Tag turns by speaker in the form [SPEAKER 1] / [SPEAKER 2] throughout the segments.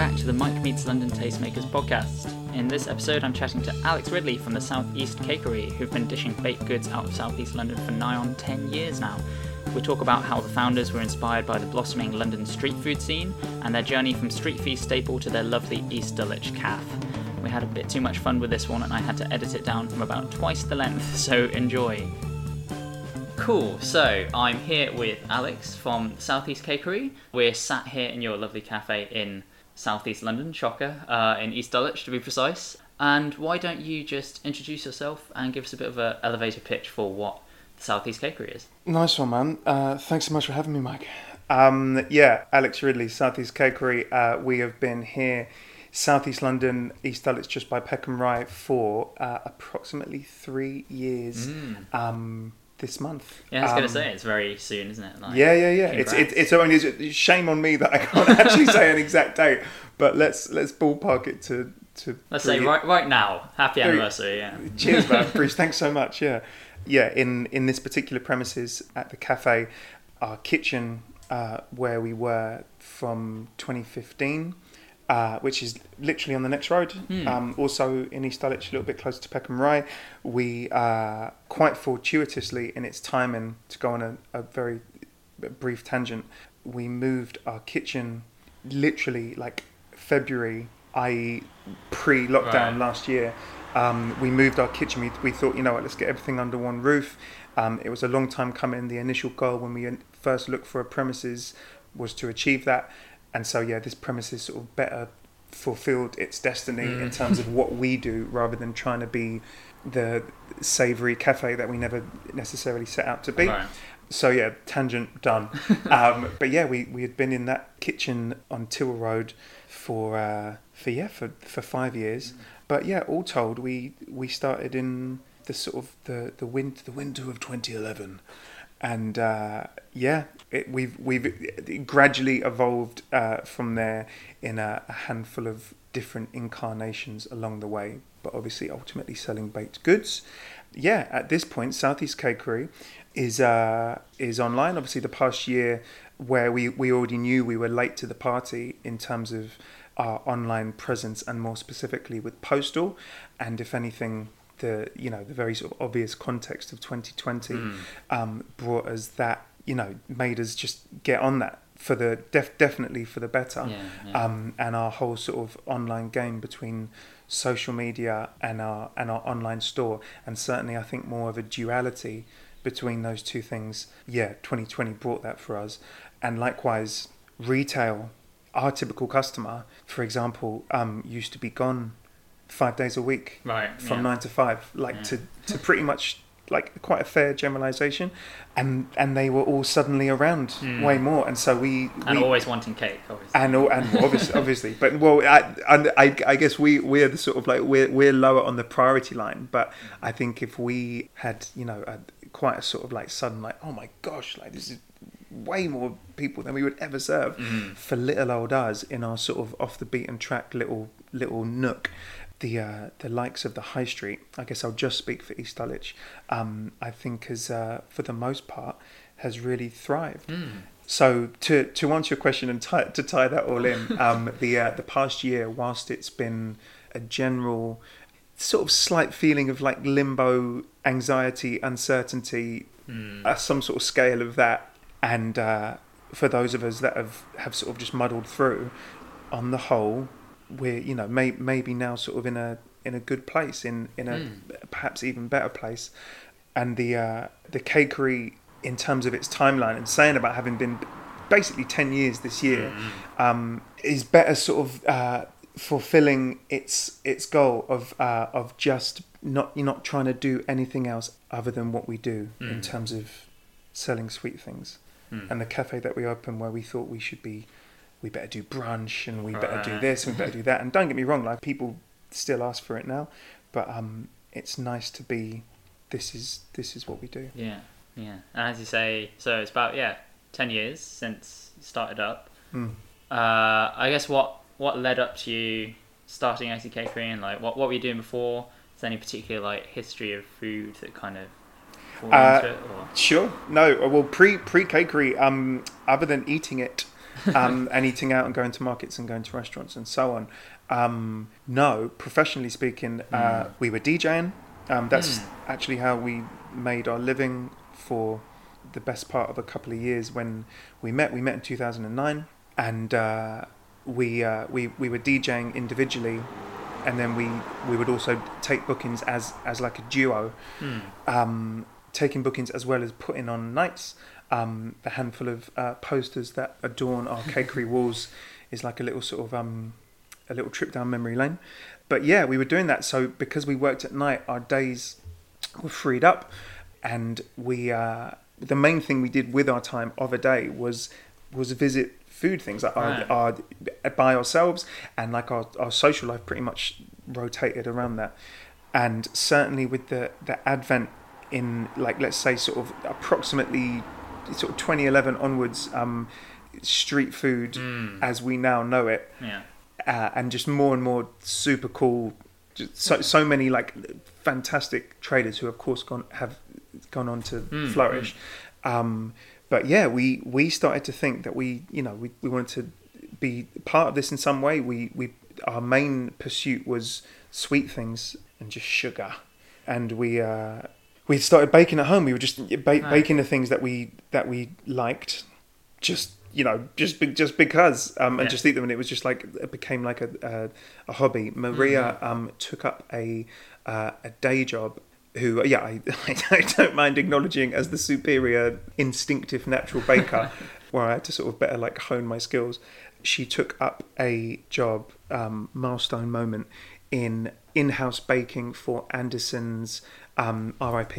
[SPEAKER 1] back to the Mike Meets London Tastemakers podcast. In this episode, I'm chatting to Alex Ridley from the Southeast Cakery, who've been dishing baked goods out of Southeast London for nigh on 10 years now. We talk about how the founders were inspired by the blossoming London street food scene and their journey from street feast staple to their lovely East Dulwich calf. We had a bit too much fun with this one and I had to edit it down from about twice the length, so enjoy. Cool. So I'm here with Alex from Southeast Cakery. We're sat here in your lovely cafe in Southeast London, shocker, uh, in East Dulwich to be precise. And why don't you just introduce yourself and give us a bit of an elevator pitch for what the Southeast Cakery is?
[SPEAKER 2] Nice one, man. Uh, thanks so much for having me, Mike. Um, yeah, Alex Ridley, Southeast Cakery. Uh, we have been here, Southeast London, East Dulwich, just by Peckham Rye, for uh, approximately three years. Um, this month.
[SPEAKER 1] Yeah, I was going
[SPEAKER 2] Um,
[SPEAKER 1] to say it's very soon, isn't it? Like,
[SPEAKER 2] Yeah, yeah, yeah. It's it, it's only it's shame on me that I can't actually say an exact date, but let's let's ballpark it to to.
[SPEAKER 1] Let's say right right now, happy anniversary. Yeah.
[SPEAKER 2] Cheers, man. Bruce, thanks so much. Yeah, yeah. In in this particular premises at the cafe, our kitchen uh, where we were from 2015. Uh, which is literally on the next road.
[SPEAKER 1] Hmm.
[SPEAKER 2] Um, also in East Dulwich, a little bit closer to Peckham Rye. We uh, quite fortuitously in its timing to go on a, a very brief tangent. We moved our kitchen literally like February, i.e., pre-lockdown
[SPEAKER 1] Right.
[SPEAKER 2] last year. Um, we moved our kitchen. We, we thought, you know what, let's get everything under one roof. Um, it was a long time coming. The initial goal when we first looked for a premises was to achieve that. And so, yeah, this premises sort of better fulfilled its destiny
[SPEAKER 1] Mm.
[SPEAKER 2] in terms of what we do rather than trying to be the savoury cafe that we never necessarily set out to be.
[SPEAKER 1] Right.
[SPEAKER 2] So yeah, tangent done. um, but yeah, we, we had been in that kitchen on Till Road for uh, for yeah for, for five years. But yeah, all told, we we started in the sort of the the wind the winter of 2011, and uh, yeah, it, we've we've gradually evolved uh, from there in a, a handful of different incarnations along the way. But obviously, ultimately selling baked goods. Yeah, at this point, Southeast Cakery is uh, is online. Obviously, the past year where we, we already knew we were late to the party in terms of our online presence and more specifically with postal, and if anything, the you know the very sort of obvious context of 2020
[SPEAKER 1] Mm.
[SPEAKER 2] um, brought us that you know made us just get on that for the def- definitely for the better
[SPEAKER 1] Yeah, yeah.
[SPEAKER 2] um, and our whole sort of online game between social media and our and our online store and certainly I think more of a duality between those two things yeah 2020 brought that for us and likewise retail our typical customer for example um, used to be gone five days a week
[SPEAKER 1] right.
[SPEAKER 2] from
[SPEAKER 1] yeah.
[SPEAKER 2] nine to five, like
[SPEAKER 1] Yeah.
[SPEAKER 2] to, to pretty much like quite a fair generalization, and and they were all suddenly around
[SPEAKER 1] Mm.
[SPEAKER 2] way more, and so we
[SPEAKER 1] And
[SPEAKER 2] we,
[SPEAKER 1] always wanting cake, obviously.
[SPEAKER 2] and all- and obviously obviously, but well, I, and I I guess we we're the sort of like we're we're lower on the priority line, but I think if we had you know a, quite a sort of like sudden like oh my gosh like this is way more people than we would ever serve
[SPEAKER 1] Mm.
[SPEAKER 2] for little old us in our sort of off the beaten track little little nook the uh, the likes of the high street I guess I'll just speak for East Dulwich um, I think has uh, for the most part has really thrived
[SPEAKER 1] Mm.
[SPEAKER 2] so to to answer your question and tie, to tie that all in um, the uh, the past year whilst it's been a general sort of slight feeling of like limbo anxiety uncertainty
[SPEAKER 1] Mm.
[SPEAKER 2] some sort of scale of that. And uh, for those of us that have, have sort of just muddled through, on the whole, we're you know may, maybe now sort of in a in a good place, in in a
[SPEAKER 1] Mm.
[SPEAKER 2] perhaps even better place. And the uh, the cakery in terms of its timeline and saying about having been basically ten years this year
[SPEAKER 1] Mm.
[SPEAKER 2] um, is better sort of uh, fulfilling its its goal of uh, of just not you're not trying to do anything else other than what we do in
[SPEAKER 1] Mm.
[SPEAKER 2] terms of selling sweet things.
[SPEAKER 1] Mm.
[SPEAKER 2] And the cafe that we opened where we thought we should be, we better do brunch and we better do this and we better do that. And don't get me wrong, like people still ask for it now, but um, it's nice to be. This is this is what we do.
[SPEAKER 1] Yeah, yeah. And as you say, so it's about yeah, ten years since you started up.
[SPEAKER 2] Mm.
[SPEAKER 1] Uh, I guess what what led up to you starting Catering and like what what were you doing before? Is there any particular like history of food that kind of
[SPEAKER 2] Uh,
[SPEAKER 1] it?
[SPEAKER 2] Sure. No. uh, Well, pre pre cakery. Um, other than eating it, um, and eating out and going to markets and going to restaurants and so on. Um, no, professionally speaking, uh,
[SPEAKER 1] Mm.
[SPEAKER 2] we were DJing. Um, that's
[SPEAKER 1] Mm.
[SPEAKER 2] actually how we made our living for the best part of a couple of years when we met. We met in 2009, and uh, we, uh, we we were DJing individually, and then we we would also take bookings as as like a duo,
[SPEAKER 1] Mm.
[SPEAKER 2] um, taking bookings as well as putting on nights. Um, the handful of uh, posters that adorn our cakery walls is like a little sort of um, a little trip down memory lane. But yeah, we were doing that. So because we worked at night, our days were freed up, and we uh, the main thing we did with our time of a day was was visit food things like
[SPEAKER 1] Right.
[SPEAKER 2] our, our by ourselves and like our, our social life pretty much rotated around that and certainly with the the advent in like let's say sort of approximately sort of 2011 onwards um street food
[SPEAKER 1] Mm.
[SPEAKER 2] as we now know it
[SPEAKER 1] Yeah.
[SPEAKER 2] uh, and just more and more super cool so so many like fantastic traders who of course gone have gone on to
[SPEAKER 1] Mm,
[SPEAKER 2] flourish um but yeah we we started to think that we you know we, we wanted to be part of this in some way we we our main pursuit was sweet things and just sugar and we uh we started baking at home we were just ba-
[SPEAKER 1] Right.
[SPEAKER 2] baking the things that we that we liked just you know just be, just because um and
[SPEAKER 1] Yeah.
[SPEAKER 2] just eat them and it was just like it became like a a, a hobby maria
[SPEAKER 1] Mm-hmm.
[SPEAKER 2] um took up a uh, a day job who yeah I, I don't mind acknowledging as the superior instinctive natural baker where i had to sort of better like hone my skills she took up a job um milestone moment in in-house baking for anderson's um rip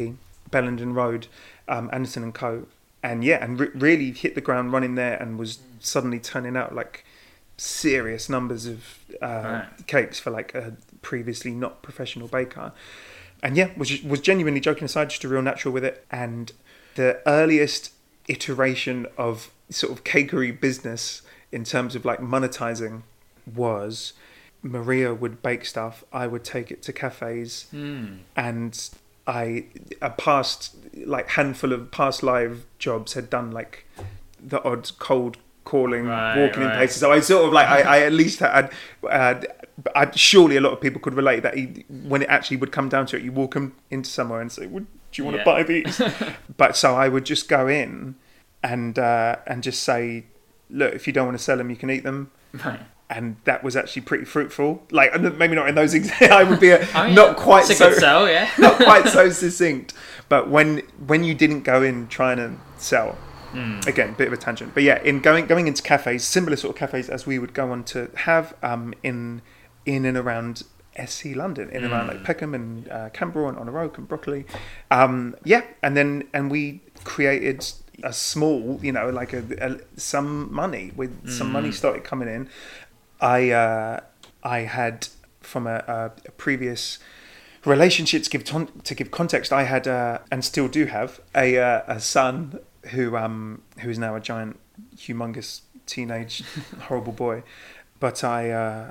[SPEAKER 2] bellenden road um anderson and co and yeah, and re- really hit the ground running there, and was suddenly turning out like serious numbers of uh,
[SPEAKER 1] Right.
[SPEAKER 2] cakes for like a previously not professional baker. And yeah, was was genuinely joking aside, just a real natural with it. And the earliest iteration of sort of cakery business in terms of like monetizing was Maria would bake stuff, I would take it to cafes,
[SPEAKER 1] Mm.
[SPEAKER 2] and I a past like handful of past live jobs had done like the odd cold calling,
[SPEAKER 1] Right,
[SPEAKER 2] walking in places. So I sort of like I, I at least had. had I, surely a lot of people could relate that he, when it actually would come down to it, you walk 'em into somewhere and say, "Would do you want
[SPEAKER 1] Yeah.
[SPEAKER 2] to buy these?" but so I would just go in and uh, and just say, "Look, if you don't want to sell them, you can eat them."
[SPEAKER 1] Right.
[SPEAKER 2] And that was actually pretty fruitful. Like maybe not in those. Ex- I would be a, not quite
[SPEAKER 1] a
[SPEAKER 2] so
[SPEAKER 1] sell, yeah.
[SPEAKER 2] not quite so succinct. But when when you didn't go in trying to sell,
[SPEAKER 1] Mm.
[SPEAKER 2] again, bit of a tangent. But yeah, in going going into cafes, similar sort of cafes as we would go on to have um, in in and around SE London, in and around like
[SPEAKER 1] Mm.
[SPEAKER 2] Peckham and uh, Camberwell and Honor Oak and Brockley. Um, yeah, and then and we created a small, you know, like a, a some money with some money
[SPEAKER 1] Mm.
[SPEAKER 2] started coming in. I uh, I had from a, a, a previous relationship to give ton- to give context. I had uh, and still do have a uh, a son who um who is now a giant, humongous teenage horrible boy, but I uh,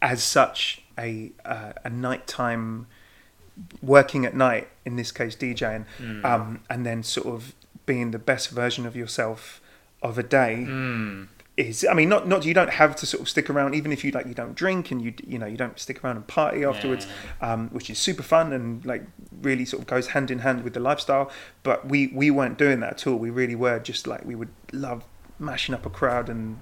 [SPEAKER 2] as such a uh, a nighttime working at night in this case DJing
[SPEAKER 1] Mm.
[SPEAKER 2] um, and then sort of being the best version of yourself of a day
[SPEAKER 1] Mm.
[SPEAKER 2] Is I mean not not you don't have to sort of stick around even if you like you don't drink and you you know you don't stick around and party afterwards um, which is super fun and like really sort of goes hand in hand with the lifestyle. But we we weren't doing that at all. We really were just like we would love mashing up a crowd and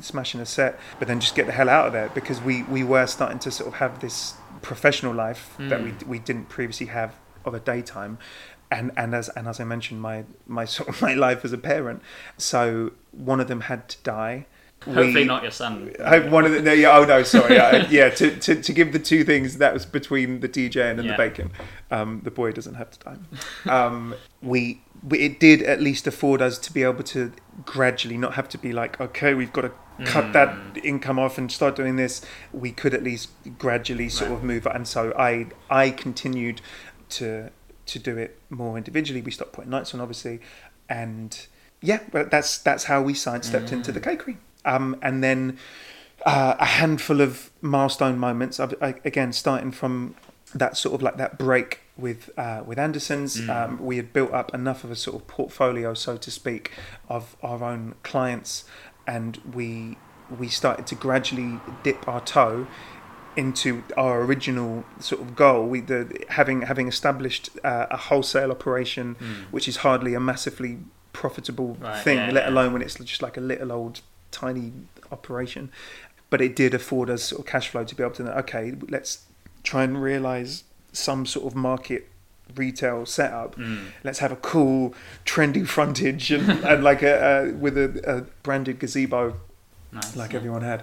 [SPEAKER 2] smashing a set but then just get the hell out of there because we we were starting to sort of have this professional life that we
[SPEAKER 1] Mm.
[SPEAKER 2] we didn't previously have of a daytime and and as and as I mentioned my my sort of my life as a parent so one of them had to die
[SPEAKER 1] Hopefully
[SPEAKER 2] We-
[SPEAKER 1] not your son.
[SPEAKER 2] Hope one of the no, yeah, oh no sorry yeah to, to to give the two things that was between the DJ and
[SPEAKER 1] Yeah.
[SPEAKER 2] the bacon um the boy doesn't have to die um we, we it did at least afford us to be able to gradually not have to be like okay we've got to cut that
[SPEAKER 1] Mm.
[SPEAKER 2] income off and start doing this we could at least gradually sort
[SPEAKER 1] Right.
[SPEAKER 2] of move and so I I continued to to do it more individually. We stopped putting nights on obviously. And yeah but that's that's how we sidestepped into the cakery um and then uh, a handful of milestone moments I've, I, again starting from that sort of like that break with uh, with Anderson's.
[SPEAKER 1] Mm.
[SPEAKER 2] um, we had built up enough of a sort of portfolio so to speak of our own clients. And we we started to gradually dip our toe into our original sort of goal. We the having having established uh, a wholesale operation,
[SPEAKER 1] Mm.
[SPEAKER 2] which is hardly a massively profitable
[SPEAKER 1] Right,
[SPEAKER 2] thing,
[SPEAKER 1] yeah,
[SPEAKER 2] let
[SPEAKER 1] yeah.
[SPEAKER 2] alone when it's just like a little old tiny operation. But it did afford us sort of cash flow to be able to know, okay, let's try and realize some sort of market retail setup.
[SPEAKER 1] Mm.
[SPEAKER 2] Let's have a cool, trendy frontage and, and like a, a with a, a branded gazebo
[SPEAKER 1] Nice.
[SPEAKER 2] like
[SPEAKER 1] yeah.
[SPEAKER 2] everyone had.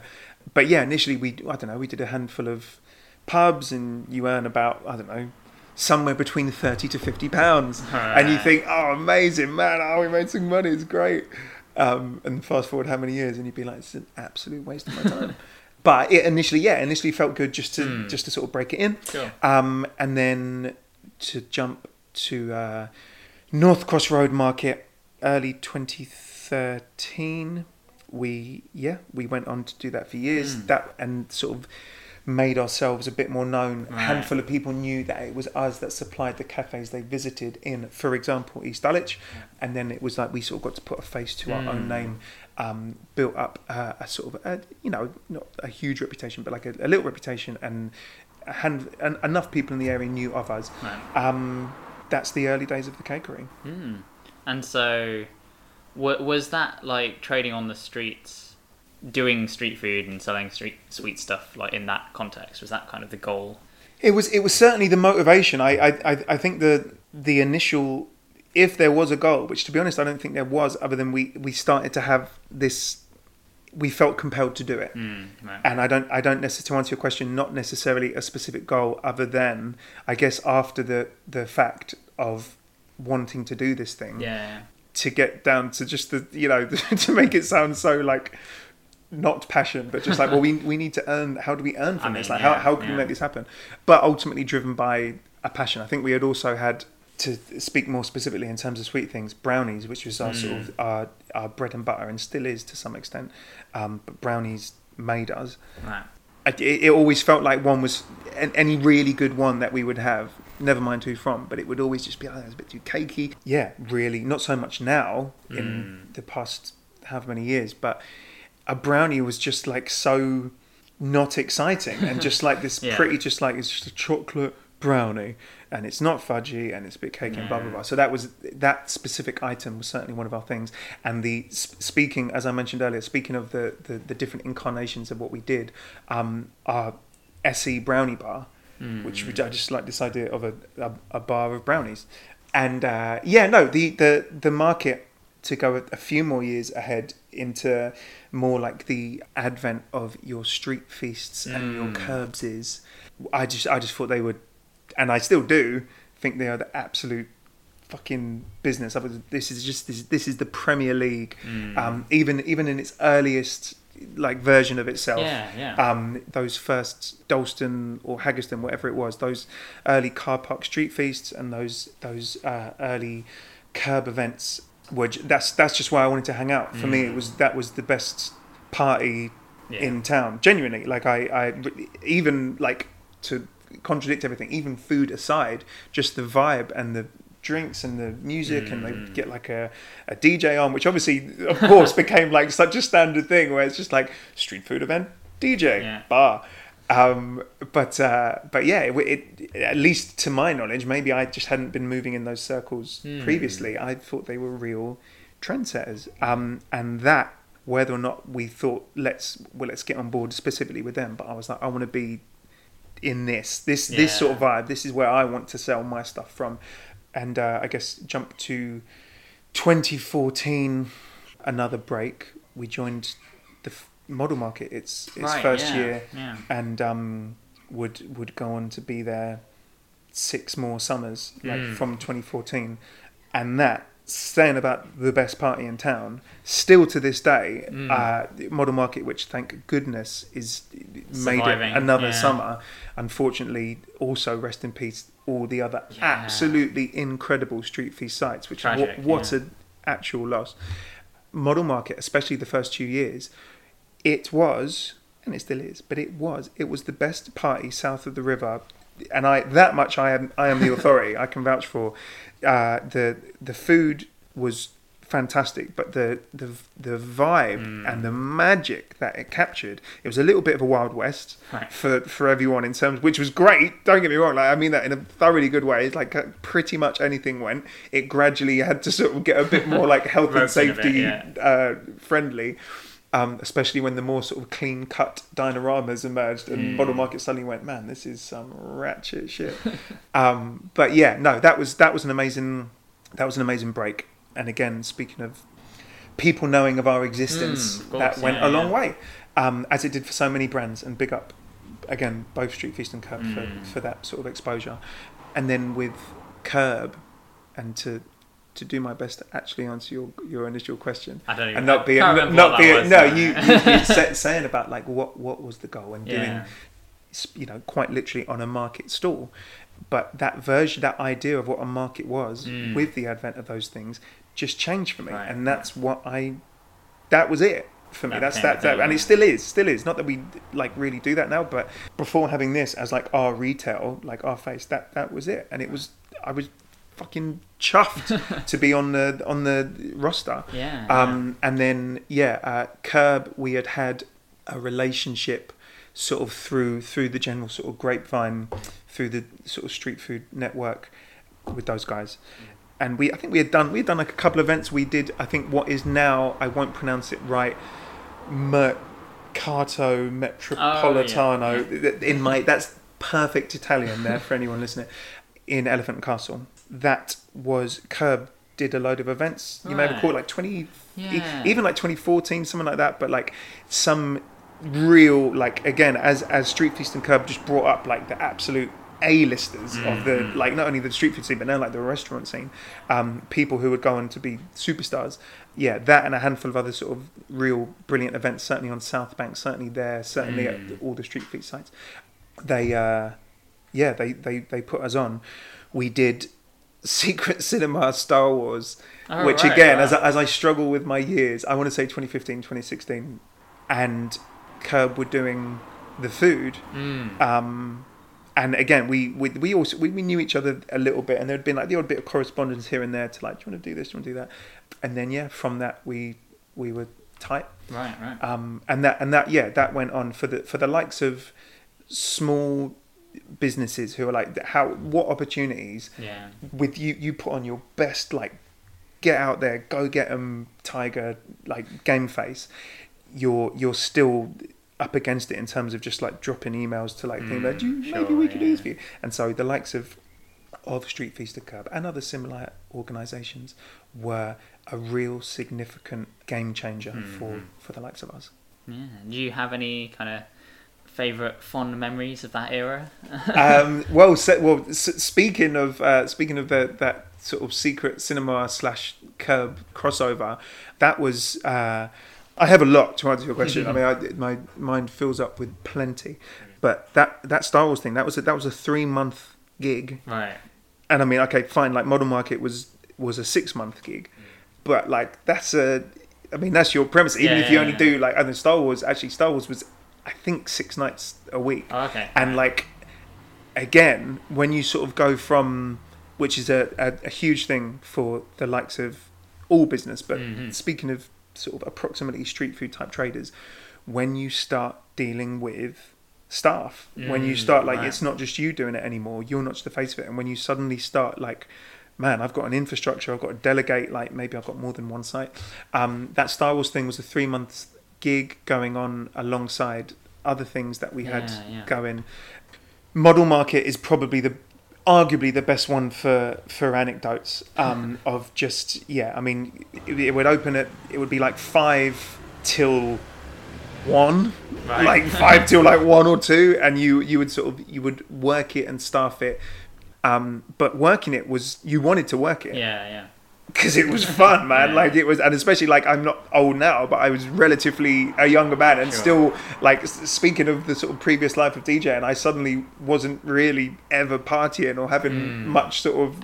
[SPEAKER 2] But yeah, initially we I don't know we did a handful of pubs and you earn about I don't know somewhere between thirty to fifty pounds, and you think oh amazing man oh we made some money it's great. Um, and fast forward how many years and you'd be like it's an absolute waste of my time. but it initially yeah initially felt good just to
[SPEAKER 1] Mm.
[SPEAKER 2] just to sort of break it in.
[SPEAKER 1] Sure.
[SPEAKER 2] Um, and then to jump to uh, North Cross Road Market, early 2013. We yeah we went on to do that for years.
[SPEAKER 1] Mm.
[SPEAKER 2] That and sort of made ourselves a bit more known. A handful of people knew that it was us that supplied the cafes they visited in, for example, East Dulwich, and then it was like we sort of got to put a face to our own
[SPEAKER 1] Mm.
[SPEAKER 2] name. Um, built up uh, a sort of a, you know not a huge reputation, but like a, a little reputation, and a hand, and enough people in the area knew of us.
[SPEAKER 1] Right.
[SPEAKER 2] Um, that's the early days of the cakery.
[SPEAKER 1] Mm. And so, w- was that like trading on the streets, doing street food and selling street sweet stuff, like in that context? Was that kind of the goal?
[SPEAKER 2] It was it was certainly the motivation. I I, I- I think the the initial if there was a goal, which to be honest I don't think there was, other than we we started to have this. We felt compelled to do it,
[SPEAKER 1] Mm. Right.
[SPEAKER 2] and I don't I don't necessarily to answer your question. Not necessarily a specific goal, other than I guess after the the fact of wanting to do this thing
[SPEAKER 1] Yeah.
[SPEAKER 2] To get down to just the you know to make it sound so like not passion but just like well we we need to earn how do we earn from
[SPEAKER 1] I
[SPEAKER 2] this?
[SPEAKER 1] mean,
[SPEAKER 2] like
[SPEAKER 1] yeah,
[SPEAKER 2] how, how can we make this happen? But ultimately driven by a passion. I think we had also had to speak more specifically in terms of sweet things. Brownies which was our sort
[SPEAKER 1] Mm.
[SPEAKER 2] of our, our bread and butter and still is to some extent um, but brownies made us.
[SPEAKER 1] Right.
[SPEAKER 2] it, it always felt like one was any really good one that we would have never mind who from but it would always just be oh, a bit too cakey yeah really not so much now in
[SPEAKER 1] Mm.
[SPEAKER 2] the past however many years but a brownie was just like so not exciting and just like this
[SPEAKER 1] Yeah.
[SPEAKER 2] pretty just like it's just a chocolate brownie and it's not fudgy and it's a bit cakey and blah blah blah so that was that specific item was certainly one of our things and the speaking as i mentioned earlier speaking of the the, the different incarnations of what we did um our se brownie bar
[SPEAKER 1] Mm.
[SPEAKER 2] which I just like this idea of a, a, a bar of brownies. And uh, yeah, no, the, the, the market to go a, a few more years ahead into more like the advent of your street feasts and your
[SPEAKER 1] Mm.
[SPEAKER 2] curbses. I just I just thought they would, and I still do think they are the absolute fucking business. This is just this, this is the Premier League,
[SPEAKER 1] Mm.
[SPEAKER 2] um, even even in its earliest like version of itself
[SPEAKER 1] yeah. Yeah.
[SPEAKER 2] um, those first Dalston or Haggerston, whatever it was, those early car park street feasts and those those uh, early kerb events were j- that's that's just why I wanted to hang out. For me, it was that was the best party
[SPEAKER 1] yeah.
[SPEAKER 2] in town. Genuinely, like I, I even like to contradict everything, even food aside, just the vibe and the drinks and the music and they
[SPEAKER 1] Mm.
[SPEAKER 2] get like a, a DJ on which obviously of course became like such a standard thing where it's just like street food event DJ
[SPEAKER 1] Yeah.
[SPEAKER 2] bar um, but uh, but yeah it, it, at least to my knowledge maybe I just hadn't been moving in those circles
[SPEAKER 1] Mm.
[SPEAKER 2] previously I thought they were real trendsetters um, and that whether or not we thought let's well let's get on board specifically with them but I was like I want to be in this this this sort of vibe this is where I want to sell my stuff from and uh, I guess jump to 2014 another break we joined the model market its its
[SPEAKER 1] right.
[SPEAKER 2] first
[SPEAKER 1] yeah.
[SPEAKER 2] year
[SPEAKER 1] Yeah.
[SPEAKER 2] and um, would would go on to be there six more summers like
[SPEAKER 1] Mm.
[SPEAKER 2] from 2014 and that saying about the best party in town still to this day
[SPEAKER 1] Mm.
[SPEAKER 2] uh, model market which thank goodness is made it
[SPEAKER 1] Surviving,
[SPEAKER 2] another
[SPEAKER 1] yeah.
[SPEAKER 2] summer unfortunately also rest in peace all the other
[SPEAKER 1] Yeah.
[SPEAKER 2] absolutely incredible street feast sites which
[SPEAKER 1] Tragic,
[SPEAKER 2] what, what
[SPEAKER 1] yeah.
[SPEAKER 2] an actual loss model market especially the first two years it was and it still is but it was it was the best party south of the river and i that much i am i am the authority i can vouch for uh, the the food was fantastic, but the the the vibe
[SPEAKER 1] Mm.
[SPEAKER 2] and the magic that it captured, it was a little bit of a wild west
[SPEAKER 1] Right.
[SPEAKER 2] for for everyone in terms, which was great. Don't get me wrong, like I mean that in a thoroughly good way. It's like uh, pretty much anything went. It gradually had to sort of get a bit more like health and
[SPEAKER 1] a bit,
[SPEAKER 2] safety
[SPEAKER 1] yeah.
[SPEAKER 2] uh, friendly. Um, especially when the more sort of clean cut dineramas emerged and
[SPEAKER 1] Mm.
[SPEAKER 2] model market suddenly went, man, this is some ratchet shit. um, but yeah, no, that was that was an amazing that was an amazing break. And again, speaking of people knowing of our existence,
[SPEAKER 1] Mm, of
[SPEAKER 2] that went
[SPEAKER 1] yeah,
[SPEAKER 2] a long
[SPEAKER 1] yeah.
[SPEAKER 2] way, um, as it did for so many brands. And big up again both Street Feast and Kerb
[SPEAKER 1] Mm.
[SPEAKER 2] for, for that sort of exposure. And then with Kerb, and to to do my best to actually answer your your initial question.
[SPEAKER 1] I don't even
[SPEAKER 2] and not be not, not be
[SPEAKER 1] was
[SPEAKER 2] no you, you, you saying about like what what was the goal and doing
[SPEAKER 1] Yeah.
[SPEAKER 2] s- you know quite literally on a market stall. But that version that idea of what a market was
[SPEAKER 1] Mm.
[SPEAKER 2] with the advent of those things just changed for me.
[SPEAKER 1] Right.
[SPEAKER 2] and that's what i that was it for me.
[SPEAKER 1] That
[SPEAKER 2] that's that, that and it still is still is. Not that we like really do that now but before having this as like our retail like our face that that was it. And it was i was fucking chuffed to be on the on the roster
[SPEAKER 1] Yeah.
[SPEAKER 2] um, and then yeah, uh, Kerb, we had had a relationship sort of through through the general sort of grapevine, through the sort of street food network with those guys. And we, I think we had done we had done like a couple of events. We did, I think, what is now I won't pronounce it right, Mercato Metropolitano. In my that's perfect Italian there for anyone listening. In Elephant Castle, that was Kerb did a load of events. You may
[SPEAKER 1] Right.
[SPEAKER 2] recall like twenty E-
[SPEAKER 1] Yeah.
[SPEAKER 2] even like 2014 something like that but like some real like again as as street feast and kerb just brought up like the absolute a-listers of the
[SPEAKER 1] Mhm.
[SPEAKER 2] like not only the street food scene but now like the restaurant scene um people who would go on to be superstars yeah that and a handful of other sort of real brilliant events certainly on south bank certainly there certainly at
[SPEAKER 1] Mm.
[SPEAKER 2] all the street food sites they uh yeah they they they put us on we did secret cinema star wars
[SPEAKER 1] Oh,
[SPEAKER 2] which
[SPEAKER 1] right,
[SPEAKER 2] again
[SPEAKER 1] wow.
[SPEAKER 2] as, I, as I struggle with my years i want to say 2015 2016 and kerb were doing the food
[SPEAKER 1] Mm.
[SPEAKER 2] um and again we we, we also we, we knew each other a little bit and there'd been like the odd bit of correspondence here and there to like do you want to do this do you want to do that and then yeah from that we we were tight
[SPEAKER 1] Right, right.
[SPEAKER 2] um, and that and that yeah that went on for the for the likes of small businesses who are like how what opportunities
[SPEAKER 1] Yeah.
[SPEAKER 2] with you you put on your best like get out there go get them tiger like game face you're you're still up against it in terms of just like dropping emails to like think
[SPEAKER 1] Mm,
[SPEAKER 2] like, "Do you- maybe
[SPEAKER 1] sure,
[SPEAKER 2] we could do this for you and so the likes of of street feast to kerb and other similar organizations were a real significant game changer for
[SPEAKER 1] Mhm.
[SPEAKER 2] for the likes of us
[SPEAKER 1] Yeah. Do you have any kind of favorite fond memories of that era?
[SPEAKER 2] um, well, so, well. S- speaking of uh, speaking of the, that sort of secret cinema slash kerb crossover, that was. Uh, I have a lot to answer your question. I mean, I, my mind fills up with plenty, but that that Star Wars thing that was a, that was a three month gig,
[SPEAKER 1] Right.
[SPEAKER 2] and I mean, okay, fine. Like Model Market was was a six month gig, but like that's a. I mean, that's your premise. Even
[SPEAKER 1] Yeah,
[SPEAKER 2] if you
[SPEAKER 1] yeah,
[SPEAKER 2] only
[SPEAKER 1] yeah.
[SPEAKER 2] do like, I think Star Wars actually Star Wars was, I think six nights a week
[SPEAKER 1] Oh, okay.
[SPEAKER 2] and like again when you sort of go from which is a, a, a huge thing for the likes of all business but
[SPEAKER 1] Mhm.
[SPEAKER 2] speaking of sort of approximately street food type traders when you start dealing with staff when you
[SPEAKER 1] Mm,
[SPEAKER 2] start like
[SPEAKER 1] right.
[SPEAKER 2] it's not just you doing it anymore you're not just the face of it and when you suddenly start like man i've got an infrastructure i've got to delegate like maybe i've got more than one site um, that star wars thing was a three month gig going on alongside other things that we had
[SPEAKER 1] Yeah, yeah.
[SPEAKER 2] going model market is probably the arguably the best one for for anecdotes um, of just yeah i mean it, it would open at it would be like five till one
[SPEAKER 1] Right.
[SPEAKER 2] like five till like one or two and you you would sort of you would work it and staff it um, but working it was you wanted to work it
[SPEAKER 1] Yeah, yeah.
[SPEAKER 2] Because it was fun, man.
[SPEAKER 1] Yeah.
[SPEAKER 2] Like it was, and especially like I'm not old now, but I was relatively a younger man, and
[SPEAKER 1] Sure.
[SPEAKER 2] still like speaking of the sort of previous life of DJ, and I suddenly wasn't really ever partying or having
[SPEAKER 1] Mm.
[SPEAKER 2] much sort of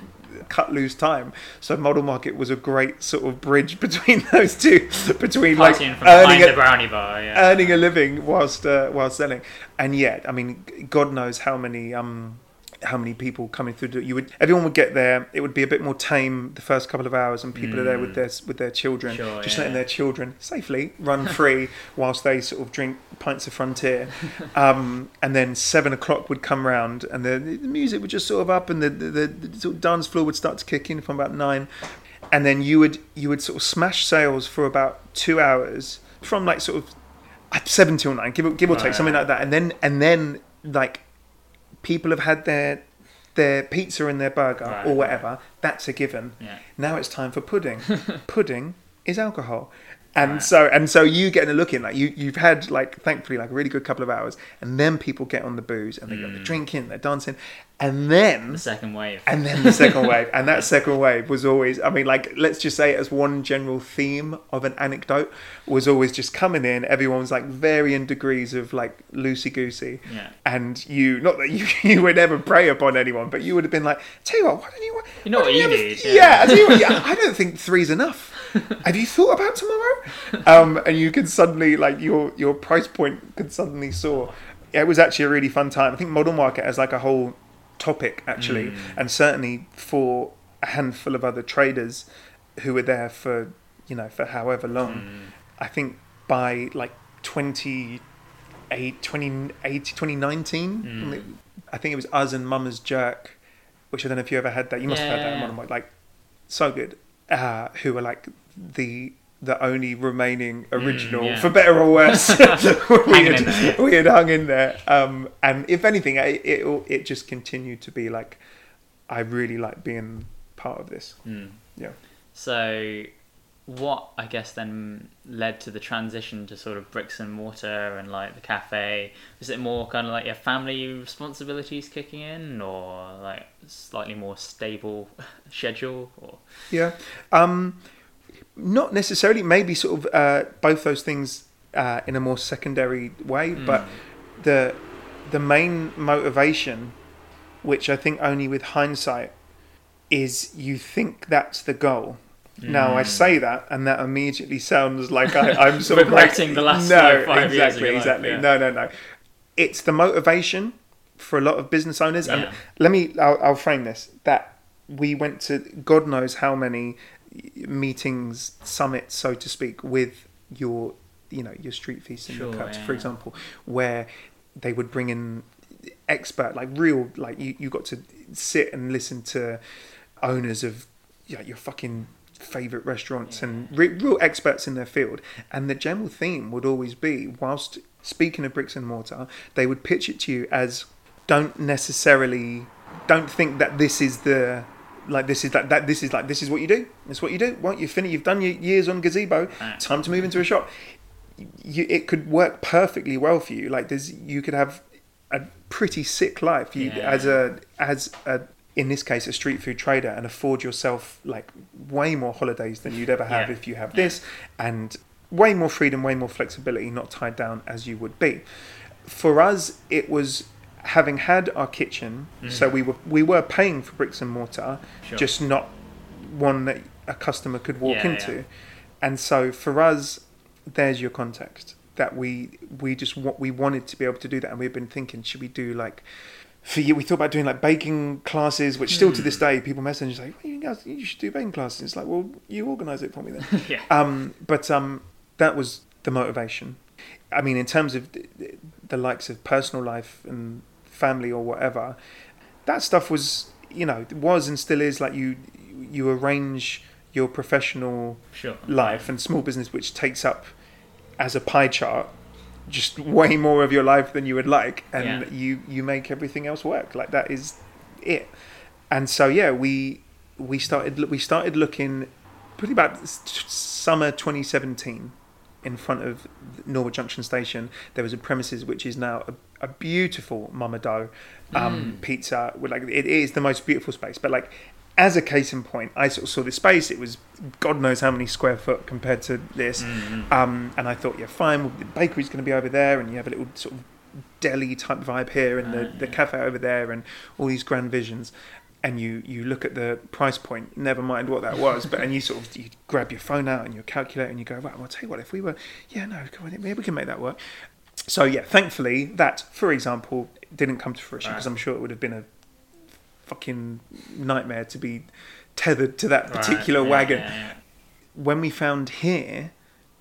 [SPEAKER 2] cut loose time. So model market was a great sort of bridge between those two, between like
[SPEAKER 1] from
[SPEAKER 2] earning a,
[SPEAKER 1] the brownie bar, yeah.
[SPEAKER 2] earning a living whilst uh, while selling. And yet, I mean, God knows how many um, how many people coming through. You would everyone would get there. It would be a bit more tame the first couple of hours, and people are there with their with their children,
[SPEAKER 1] Mm. Sure,
[SPEAKER 2] just
[SPEAKER 1] yeah.
[SPEAKER 2] letting their children safely run free whilst they sort of drink pints of Frontier. Um, and then seven o'clock would come round, and the, the music would just sort of up, and the, the, the, the sort of dance floor would start to kick in from about nine, and then you would you would sort of smash sales for about two hours from like sort of seven till nine, give or, give or take
[SPEAKER 1] Right.
[SPEAKER 2] something like that, and then and then like people have had their their pizza and their burger
[SPEAKER 1] Right,
[SPEAKER 2] or
[SPEAKER 1] right.
[SPEAKER 2] whatever. That's a given.
[SPEAKER 1] Yeah.
[SPEAKER 2] Now it's time for pudding. pudding is alcohol. And
[SPEAKER 1] Right.
[SPEAKER 2] so and so you getting a look in like you you've had like thankfully like a really good couple of hours and then people get on the booze and they go
[SPEAKER 1] Mm.
[SPEAKER 2] the drinking they're dancing and then
[SPEAKER 1] The second wave.
[SPEAKER 2] and then the second wave and that second wave was always i mean like let's just say it as one general theme of an anecdote was always just coming in everyone was like varying degrees of like loosey goosey
[SPEAKER 1] Yeah.
[SPEAKER 2] and you not that you, you would ever prey upon anyone but you would have been like tell you what why don't you
[SPEAKER 1] You know what you
[SPEAKER 2] a-
[SPEAKER 1] need,
[SPEAKER 2] yeah,
[SPEAKER 1] yeah.
[SPEAKER 2] I you what, yeah, I don't think three's enough. Have you thought about tomorrow? Um, and you can suddenly like your your price point could suddenly soar. Yeah, it was actually a really fun time. I think model market as like a whole topic actually,
[SPEAKER 1] Mm.
[SPEAKER 2] and certainly for a handful of other traders who were there for you know for however long.
[SPEAKER 1] Mm.
[SPEAKER 2] I think by like 28, 2018, 2019,
[SPEAKER 1] Mm.
[SPEAKER 2] I think it was us and Mama's Jerk, which I don't know if you ever had that. You must have had that
[SPEAKER 1] Yeah.
[SPEAKER 2] in Model Market. Like, so good. Uh, who were like the the only remaining original,
[SPEAKER 1] Mm, yeah.
[SPEAKER 2] for better or worse. we, had,
[SPEAKER 1] there, yeah.
[SPEAKER 2] we had hung in there. Um, and if anything, it, it it just continued to be like, I really like being part of this.
[SPEAKER 1] Mm.
[SPEAKER 2] Yeah.
[SPEAKER 1] So, what I guess then led to the transition to sort of bricks and mortar and like the cafe? Was it more kind of like your family responsibilities kicking in, or like slightly more stable schedule? Or
[SPEAKER 2] Yeah. Um, not necessarily. Maybe sort of uh, both those things uh, in a more secondary way, but
[SPEAKER 1] Mm.
[SPEAKER 2] the the main motivation, which I think only with hindsight, is you think that's the goal. Now I
[SPEAKER 1] Mm.
[SPEAKER 2] say that, and that immediately sounds like I, I'm sort of
[SPEAKER 1] Regretting
[SPEAKER 2] like,
[SPEAKER 1] the last,
[SPEAKER 2] no,
[SPEAKER 1] like, five years of
[SPEAKER 2] exactly,
[SPEAKER 1] life,
[SPEAKER 2] exactly.
[SPEAKER 1] yeah.
[SPEAKER 2] No, no, no. It's the motivation for a lot of business owners,
[SPEAKER 1] Yeah.
[SPEAKER 2] and let me. I'll, I'll frame this that we went to God knows how many meetings, summits, so to speak, with your, you know, your street feast and your
[SPEAKER 1] Sure,
[SPEAKER 2] cuts,
[SPEAKER 1] yeah,
[SPEAKER 2] for example, where they would bring in expert, like real, like you, you got to sit and listen to owners of you know, your fucking favorite restaurants and re- real experts in their field. And the general theme would always be, whilst speaking of bricks and mortar, they would pitch it to you as don't necessarily, don't think that this is the like this is like that this is like this is what you do. It's what you do. What you finish, you've done your years on gazebo.
[SPEAKER 1] Right.
[SPEAKER 2] Time to move into a shop. You, it could work perfectly well for you. Like there's, you could have a pretty sick life. You
[SPEAKER 1] Yeah.
[SPEAKER 2] as a as a in this case a street food trader and afford yourself like way more holidays than you'd ever have
[SPEAKER 1] Yeah.
[SPEAKER 2] if you have this and way more freedom, way more flexibility, not tied down as you would be. For us, it was having had our kitchen, so we were we were paying for bricks and mortar,
[SPEAKER 1] Mm. Sure.
[SPEAKER 2] just not one that a customer could walk
[SPEAKER 1] Yeah,
[SPEAKER 2] into.
[SPEAKER 1] yeah.
[SPEAKER 2] And so for us, there's your context that we we just what we wanted to be able to do that, and we've been thinking, should we do like for you? We thought about doing like baking classes, which still to
[SPEAKER 1] Hmm.
[SPEAKER 2] this day people message like, well, you guys, you should do baking classes. It's like, well, you organise it for me then.
[SPEAKER 1] yeah,
[SPEAKER 2] Um, but um, that was the motivation. I mean, in terms of the, the likes of personal life and family or whatever, that stuff was, you know, was and still is like you you arrange your professional
[SPEAKER 1] sure.
[SPEAKER 2] life and small business, which takes up as a pie chart just way more of your life than you would like, and
[SPEAKER 1] Yeah.
[SPEAKER 2] you you make everything else work. Like that is it. And so yeah, we we started we started looking pretty about summer 2017 in front of Norwood Junction Station. There was a premises which is now a, a beautiful Mama Dough um,
[SPEAKER 1] Mm.
[SPEAKER 2] pizza. With like it is the most beautiful space, but like. As a case in point, I sort of saw this space. It was God knows how many square foot compared to this,
[SPEAKER 1] Mm.
[SPEAKER 2] um, and I thought, yeah, fine. Well, the bakery's going to be over there, and you have a little sort of deli type vibe here, and the,
[SPEAKER 1] Ah,
[SPEAKER 2] the cafe over there, and all these grand visions. And you you look at the price point, never mind what that was, but and you sort of you grab your phone out and your calculator, and you go, right, well, I'll tell you what, if we were, yeah, no, on, maybe we can make that work. So yeah, thankfully that, for example, didn't come to fruition because
[SPEAKER 1] Right.
[SPEAKER 2] I'm sure it would have been a fucking nightmare to be tethered to that
[SPEAKER 1] Right,
[SPEAKER 2] particular
[SPEAKER 1] yeah,
[SPEAKER 2] wagon.
[SPEAKER 1] yeah, yeah.
[SPEAKER 2] When we found here,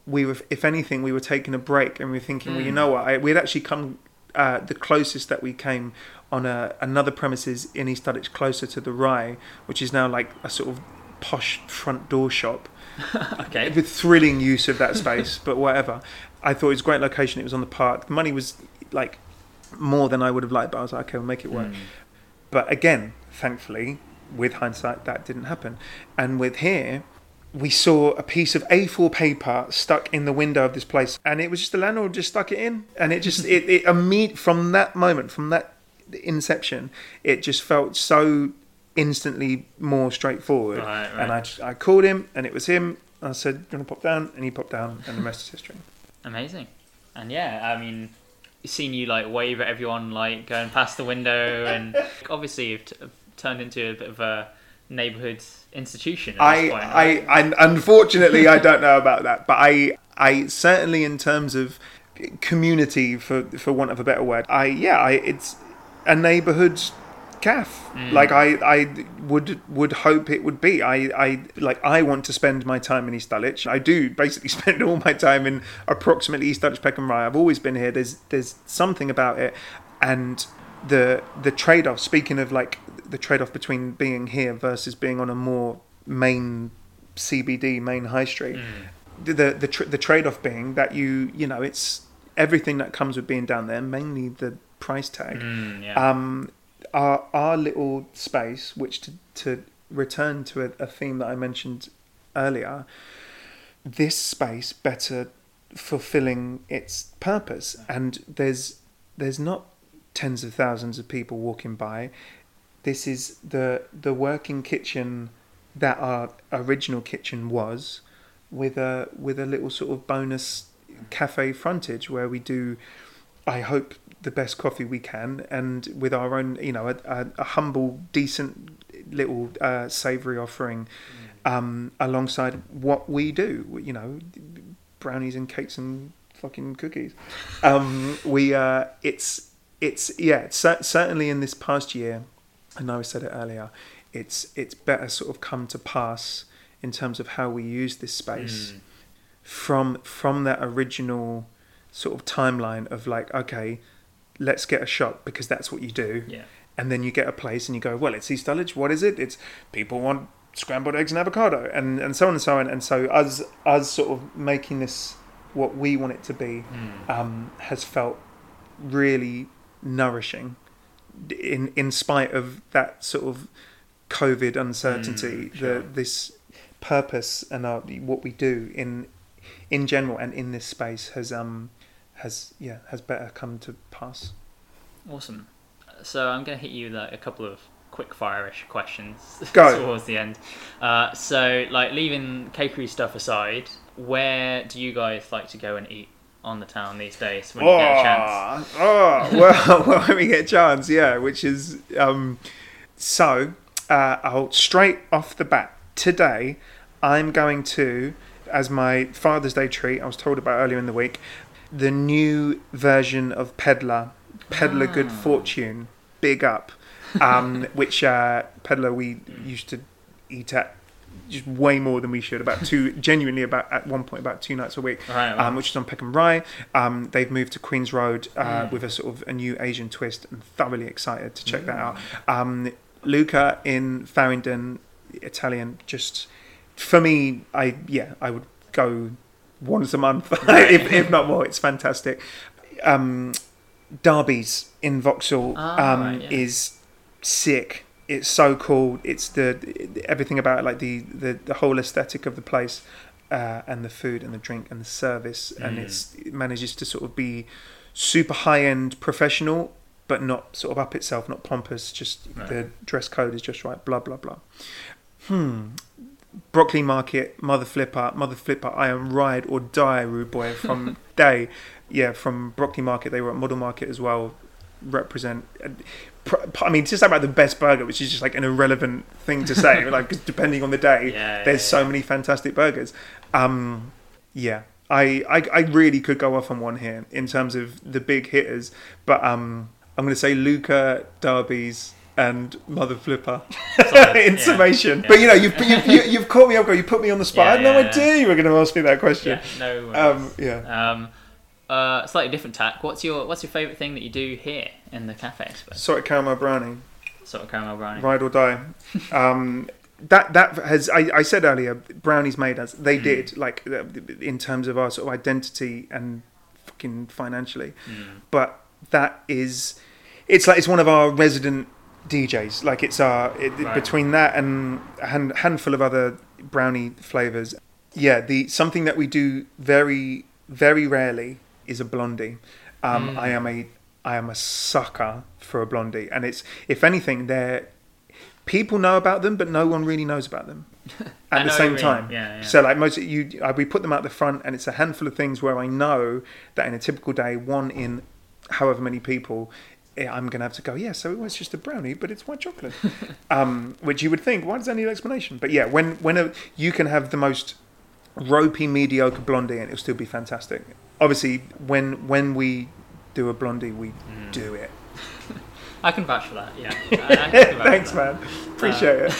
[SPEAKER 2] we were, if anything, we were taking a break and we were thinking, well, you
[SPEAKER 1] Mm.
[SPEAKER 2] know what? I, we'd actually come uh, the closest that we came on a, another premises in East Dulwich, closer to the Rye, which is now like a sort of posh front door shop
[SPEAKER 1] Okay.
[SPEAKER 2] with thrilling use of that space, but whatever. I thought it was a great location. It was on the park. The money was like more than I would have liked, but I was like, okay, we'll make it work.
[SPEAKER 1] Mm.
[SPEAKER 2] But again, thankfully, with hindsight, that didn't happen. And with here, we saw a piece of A4 paper stuck in the window of this place, and it was just the landlord just stuck it in, and it just it, it imme- from that moment, from that inception, it just felt so instantly more straightforward.
[SPEAKER 1] Right, right.
[SPEAKER 2] And I just, I called him, and it was him. I said, "Do you want to pop down?" And he popped down, and the rest is history.
[SPEAKER 1] Amazing. And yeah, I mean, seeing you like wave at everyone like going past the window, and obviously you've t- turned into a bit of a neighborhood institution at
[SPEAKER 2] I,
[SPEAKER 1] point. right?
[SPEAKER 2] I, I, unfortunately, I don't know about that, but I, I certainly, in terms of community, for for want of a better word, I, yeah, I, it's a neighbourhood cafe.
[SPEAKER 1] Mm.
[SPEAKER 2] Like I, I would would hope it would be. I, I like I want to spend my time in East Dulwich. I do basically spend all my time in approximately East Dulwich, Peckham Rye. I've always been here. There's there's something about it, and the the trade off. Speaking of like the trade off between being here versus being on a more main CBD, main high street.
[SPEAKER 1] Mm.
[SPEAKER 2] The the the, tr- the trade off being that you you know it's everything that comes with being down there, mainly the price tag.
[SPEAKER 1] Mm, yeah.
[SPEAKER 2] Um, our our little space, which to to return to a, a theme that I mentioned earlier, this space better fulfilling its purpose, and there's there's not tens of thousands of people walking by. This is the the working kitchen that our original kitchen was, with a with a little sort of bonus cafe frontage where we do, I hope the best coffee we can, and with our own, you know, a, a, a humble, decent little uh, savoury offering, um, alongside what we do. You know, brownies and cakes and fucking cookies. Um, we uh, it's it's yeah, certainly in this past year. I know I said it earlier. It's it's better sort of come to pass in terms of how we use this space
[SPEAKER 1] Mm.
[SPEAKER 2] from from that original sort of timeline of like okay let's get a shop because that's what you do
[SPEAKER 1] Yeah.
[SPEAKER 2] and then you get a place and you go well it's east dulwich what is it it's people want scrambled eggs and avocado and and so on and so on and so us us sort of making this what we want it to be
[SPEAKER 1] Mm.
[SPEAKER 2] um, has felt really nourishing in in spite of that sort of covid uncertainty
[SPEAKER 1] Mm, sure.
[SPEAKER 2] the this purpose and our, what we do in in general and in this space has um has yeah has better come to pass
[SPEAKER 1] Awesome. So I'm going to hit you like a couple of quick fire-ish questions towards the end. Uh, so, like leaving cakery stuff aside, where do you guys like to go and eat on the town these days when you get a chance?
[SPEAKER 2] Oh, well, well, when we get a chance, yeah. Which is um, so. Uh, I'll straight off the bat today. I'm going to, as my Father's Day treat. I was told about earlier in the week, the new version of Peddler, Peddler Good
[SPEAKER 1] Ah.
[SPEAKER 2] Fortune, big up. Um, which uh, Peddler we used to eat at just way more than we should. About two, genuinely about at one point about two nights a week
[SPEAKER 1] Right. well,
[SPEAKER 2] um, which is on Peckham Rye. Um, they've moved to Queens Road uh,
[SPEAKER 1] Mm.
[SPEAKER 2] with a sort of a new Asian twist, and thoroughly excited to check that out. Um, Luca in Farringdon, Italian, just for me, I yeah, I would go once a month, if, if not more. It's fantastic. Um, Darby's in Vauxhall
[SPEAKER 1] Ah,
[SPEAKER 2] um,
[SPEAKER 1] right, yeah.
[SPEAKER 2] is sick. It's so cool. It's the everything about it, like the, the, the whole aesthetic of the place, uh, and the food and the drink and the service, and
[SPEAKER 1] Mm.
[SPEAKER 2] it's it manages to sort of be super high end professional, but not sort of up itself, not pompous. Just
[SPEAKER 1] Right.
[SPEAKER 2] the dress code is just right. Blah blah blah. Hmm. Brockley Market, Mother Flipper, Mother Flipper. I am ride or die, rude boy. From day, yeah, from Brockley Market. They were at Model Market as well. Represent. uh, I mean, just about the best burger, which is just like an irrelevant thing to say. like depending on the day,
[SPEAKER 1] yeah,
[SPEAKER 2] there's
[SPEAKER 1] yeah,
[SPEAKER 2] so
[SPEAKER 1] yeah.
[SPEAKER 2] many fantastic burgers. Um, yeah, I, I I really could go off on one here in terms of the big hitters, but um, I'm going to say Luca, Darby's, and Mother Flipper
[SPEAKER 1] Sorry,
[SPEAKER 2] in summation.
[SPEAKER 1] Yeah.
[SPEAKER 2] But you know, you've, you've, you, you've caught me up. You put me on the spot.
[SPEAKER 1] Yeah,
[SPEAKER 2] I had no
[SPEAKER 1] yeah, yeah.
[SPEAKER 2] idea you were going to ask me that question.
[SPEAKER 1] Yeah, no.
[SPEAKER 2] Um, yeah.
[SPEAKER 1] Um, uh, slightly different tack. What's your What's your favourite thing that you do here in the cafe? I suppose?
[SPEAKER 2] Salted caramel brownie,
[SPEAKER 1] Sort of caramel brownie.
[SPEAKER 2] ride or die. Um, that that has I, I said earlier, brownies made us. They did like in terms of our sort of identity and fucking financially.
[SPEAKER 1] Mm.
[SPEAKER 2] but that is it's like it's one of our resident DJs. Like it's our it,
[SPEAKER 1] Right.
[SPEAKER 2] between that and a hand, handful of other brownie flavors. Yeah, the something that we do very very rarely is a blondie. Um,
[SPEAKER 1] Mm.
[SPEAKER 2] I am a I am a sucker for a blondie, and it's if anything, they're people know about them, but no one really knows about them at the same time.
[SPEAKER 1] Yeah, yeah.
[SPEAKER 2] So like most you, uh, we put them out the front, and it's a handful of things where I know that in a typical day, one in however many people, I'm going to have to go. Yeah, so it was just a brownie, but it's white chocolate. um, which you would think, why does that need an explanation? But yeah, when when a, you can have the most ropey, mediocre blondie, and it'll still be fantastic. Obviously, when when we do a blondie, we
[SPEAKER 1] Mm.
[SPEAKER 2] do it.
[SPEAKER 1] I can vouch for that. Yeah. I- I can vouch for
[SPEAKER 2] Thanks, man. Appreciate it.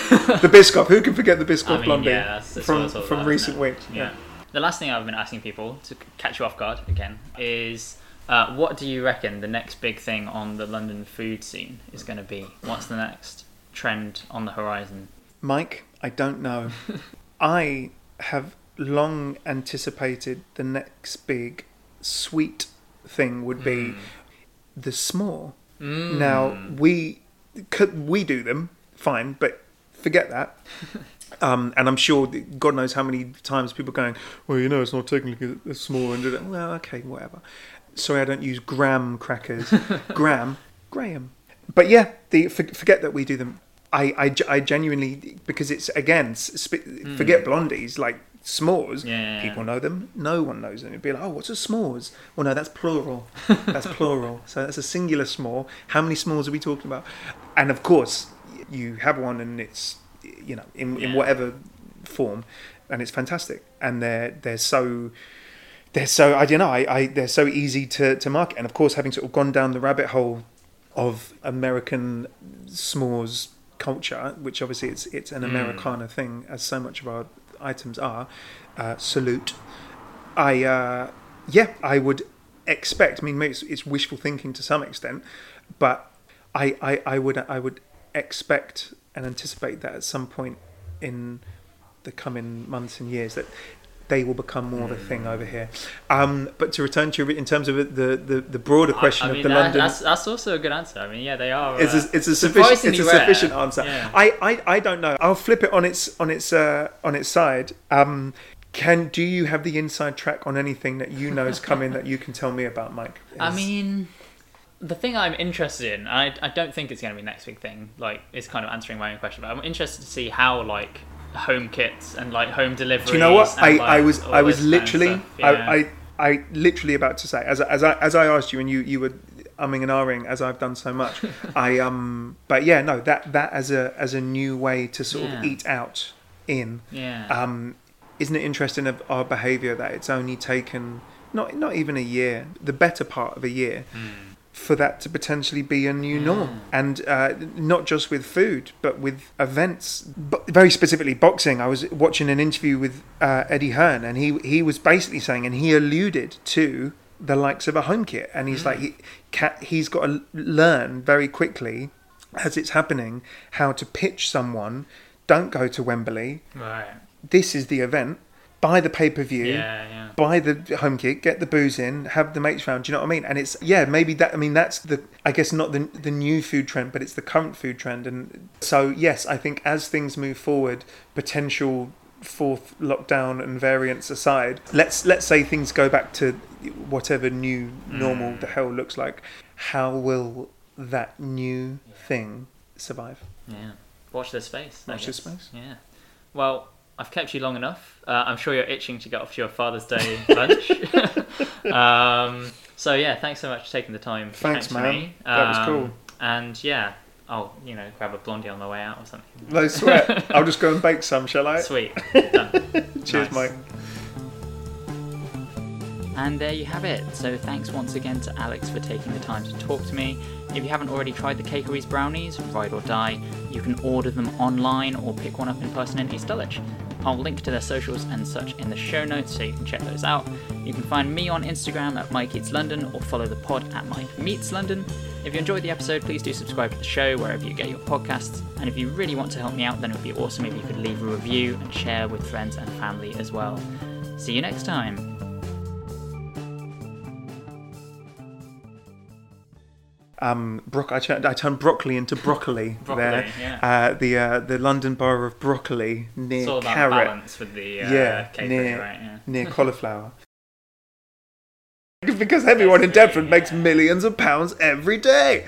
[SPEAKER 2] The Biscoff. Who can forget the Biscoff
[SPEAKER 1] I mean,
[SPEAKER 2] blondie
[SPEAKER 1] yeah, that's, that's
[SPEAKER 2] from
[SPEAKER 1] what it's all
[SPEAKER 2] from
[SPEAKER 1] about,
[SPEAKER 2] recent weeks?
[SPEAKER 1] Yeah. The last thing I've been asking people to catch you off guard again is. Uh, what do you reckon the next big thing on the London food scene is going to be? What's the next trend on the horizon?
[SPEAKER 2] Mike, I don't know. I have long anticipated the next big sweet thing would be the s'more.
[SPEAKER 1] Mm.
[SPEAKER 2] Now we could we do them fine, but forget that. Um, and I'm sure God knows how many times people are going, well, you know, it's not technically a s'more. And well, okay, whatever. Sorry, I don't use graham crackers. Graham, Graham. But yeah, the for, forget that we do them. I, I, I genuinely because it's again sp- hmm. forget blondies like s'mores.
[SPEAKER 1] Yeah, yeah, yeah.
[SPEAKER 2] People know them. No one knows them. It'd be like, oh, what's a s'mores? Well, no, that's plural. That's plural. So that's a singular s'more. How many s'mores are we talking about? And of course, you have one, and it's you know in, in whatever form, and it's fantastic. And they're they're so they're so I don't know I, I they're so easy to, to market and of course having sort of gone down the rabbit hole of American s'mores culture which obviously it's it's an
[SPEAKER 1] Mm.
[SPEAKER 2] Americana thing as so much of our items are uh, salute I uh, yeah I would expect I mean maybe it's, it's wishful thinking to some extent but I, I, I would I would expect and anticipate that at some point in the coming months and years that they will become more of a thing over here. Um, but to return to your, in terms of the, the, the broader question
[SPEAKER 1] I, I mean,
[SPEAKER 2] of the
[SPEAKER 1] that-
[SPEAKER 2] London,
[SPEAKER 1] That's, that's also a good answer. I mean, yeah, they are.
[SPEAKER 2] it's
[SPEAKER 1] uh,
[SPEAKER 2] a, it's a sufficient it's
[SPEAKER 1] surprisingly
[SPEAKER 2] a
[SPEAKER 1] rare.
[SPEAKER 2] sufficient answer.
[SPEAKER 1] Yeah.
[SPEAKER 2] I, I, I don't know. I'll flip it on its on its uh, on its side. Um, can do you have the inside track on anything that you know is coming that you can tell me about, Mike?
[SPEAKER 1] I mean, the thing I'm interested in, I, I don't think it's going to be the next big thing. Like, it's kind of answering my own question, but I'm interested to see how like home kits and like home deliveries.
[SPEAKER 2] Do you know what? I,
[SPEAKER 1] like,
[SPEAKER 2] I was I was
[SPEAKER 1] this kind of
[SPEAKER 2] literally.
[SPEAKER 1] Yeah.
[SPEAKER 2] I, I I literally about to say as I- as I as I asked you and you you were umming and ahhing as I've done so much. I um but yeah no that that as a as a new way to sort
[SPEAKER 1] Yeah.
[SPEAKER 2] of eat out in
[SPEAKER 1] yeah.
[SPEAKER 2] um isn't it interesting of our behaviour that it's only taken not not even a year the better part of a year for that to potentially be a new norm. And uh, not just with food but with events. But very specifically boxing. I was watching an interview with uh, eddie hearn and he he was basically saying and he alluded to the likes of a home kit. And he's like he, he's got to learn very quickly as it's happening how to pitch someone don't go to wembley.
[SPEAKER 1] Right.
[SPEAKER 2] this is the event buy the pay-per-view
[SPEAKER 1] Yeah, yeah.
[SPEAKER 2] buy the home kit, get the booze in, have the mates round. Do you know what I mean? And it's yeah, maybe that. I mean, that's the I guess not the the new food trend, but it's the current food trend. And so yes, I think as things move forward, potential fourth lockdown and variants aside, let's let's say things go back to whatever new normal
[SPEAKER 1] Mm.
[SPEAKER 2] the hell looks like. How will that new thing survive?
[SPEAKER 1] Yeah. Watch this space.
[SPEAKER 2] Watch this space.
[SPEAKER 1] Yeah. Well, I've kept you long enough. Uh, I'm sure you're itching to get off to your Father's Day lunch. um, so yeah, thanks so much for taking the time.
[SPEAKER 2] Thanks,
[SPEAKER 1] chat
[SPEAKER 2] man.
[SPEAKER 1] Me.
[SPEAKER 2] That was
[SPEAKER 1] Um,
[SPEAKER 2] cool.
[SPEAKER 1] And yeah, I'll you know grab a blondie on the way out or something.
[SPEAKER 2] No sweat. I'll just go and bake some, shall I?
[SPEAKER 1] Sweet.
[SPEAKER 2] Cheers,
[SPEAKER 1] Nice.
[SPEAKER 2] Mike.
[SPEAKER 1] And there you have it. So thanks once again to Alex for taking the time to talk to me. If you haven't already tried the Cakeries brownies, ride or die, you can order them online or pick one up in person in East Dulwich. I'll link to their socials and such in the show notes so you can check those out. You can find me on Instagram at Mike Eats London or follow the pod at Mike Meets London. If you enjoyed the episode, please do subscribe to the show wherever you get your podcasts. And if you really want to help me out, then it would be awesome if you could leave a review and share with friends and family as well. See you next time.
[SPEAKER 2] Um, bro- I, turned, I turned Brockley into broccoli,
[SPEAKER 1] Broccoli,
[SPEAKER 2] there.
[SPEAKER 1] yeah.
[SPEAKER 2] Uh, the uh, the London borough of broccoli near
[SPEAKER 1] all about
[SPEAKER 2] carrot,
[SPEAKER 1] balance with the uh,
[SPEAKER 2] Yeah, near-
[SPEAKER 1] right? Yeah.
[SPEAKER 2] near cauliflower. because everyone in
[SPEAKER 1] really-
[SPEAKER 2] Devon makes millions of pounds every day.